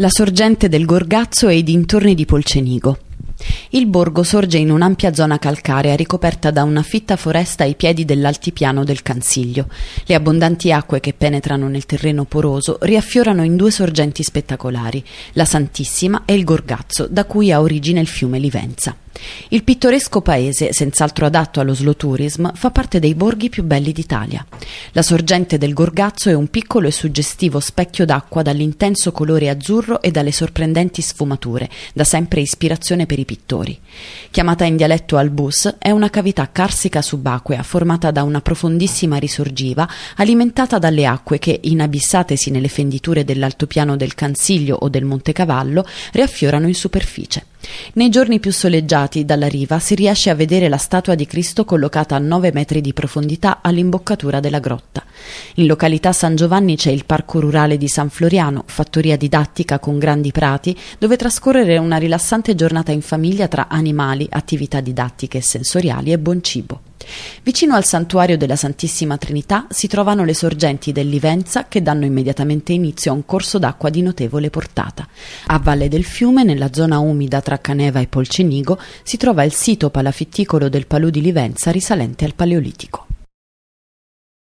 La sorgente del Gorgazzo e i dintorni di Polcenigo. Il borgo sorge in un'ampia zona calcarea ricoperta da una fitta foresta ai piedi dell'altipiano del Cansiglio. Le abbondanti acque che penetrano nel terreno poroso riaffiorano in due sorgenti spettacolari, la Santissima e il Gorgazzo, da cui ha origine il fiume Livenza. Il pittoresco paese, senz'altro adatto allo slow tourism, fa parte dei borghi più belli d'Italia. La sorgente del Gorgazzo è un piccolo e suggestivo specchio d'acqua dall'intenso colore azzurro e dalle sorprendenti sfumature, da sempre ispirazione per i pittori. Chiamata in dialetto albus, è una cavità carsica subacquea formata da una profondissima risorgiva alimentata dalle acque che, inabissatesi nelle fenditure dell'altopiano del Cansiglio o del Monte Cavallo, riaffiorano in superficie. Nei giorni più soleggiati dalla riva si riesce a vedere la statua di Cristo collocata a 9 metri di profondità all'imboccatura della grotta. In località San Giovanni c'è il parco rurale di San Floriano, fattoria didattica con grandi prati, dove trascorrere una rilassante giornata in famiglia tra animali, attività didattiche e sensoriali e buon cibo. Vicino al santuario della Santissima Trinità si trovano le sorgenti del Livenza che danno immediatamente inizio a un corso d'acqua di notevole portata. A valle del fiume, nella zona umida tra Caneva e Polcenigo, si trova il sito palafitticolo del Palù di Livenza risalente al Paleolitico.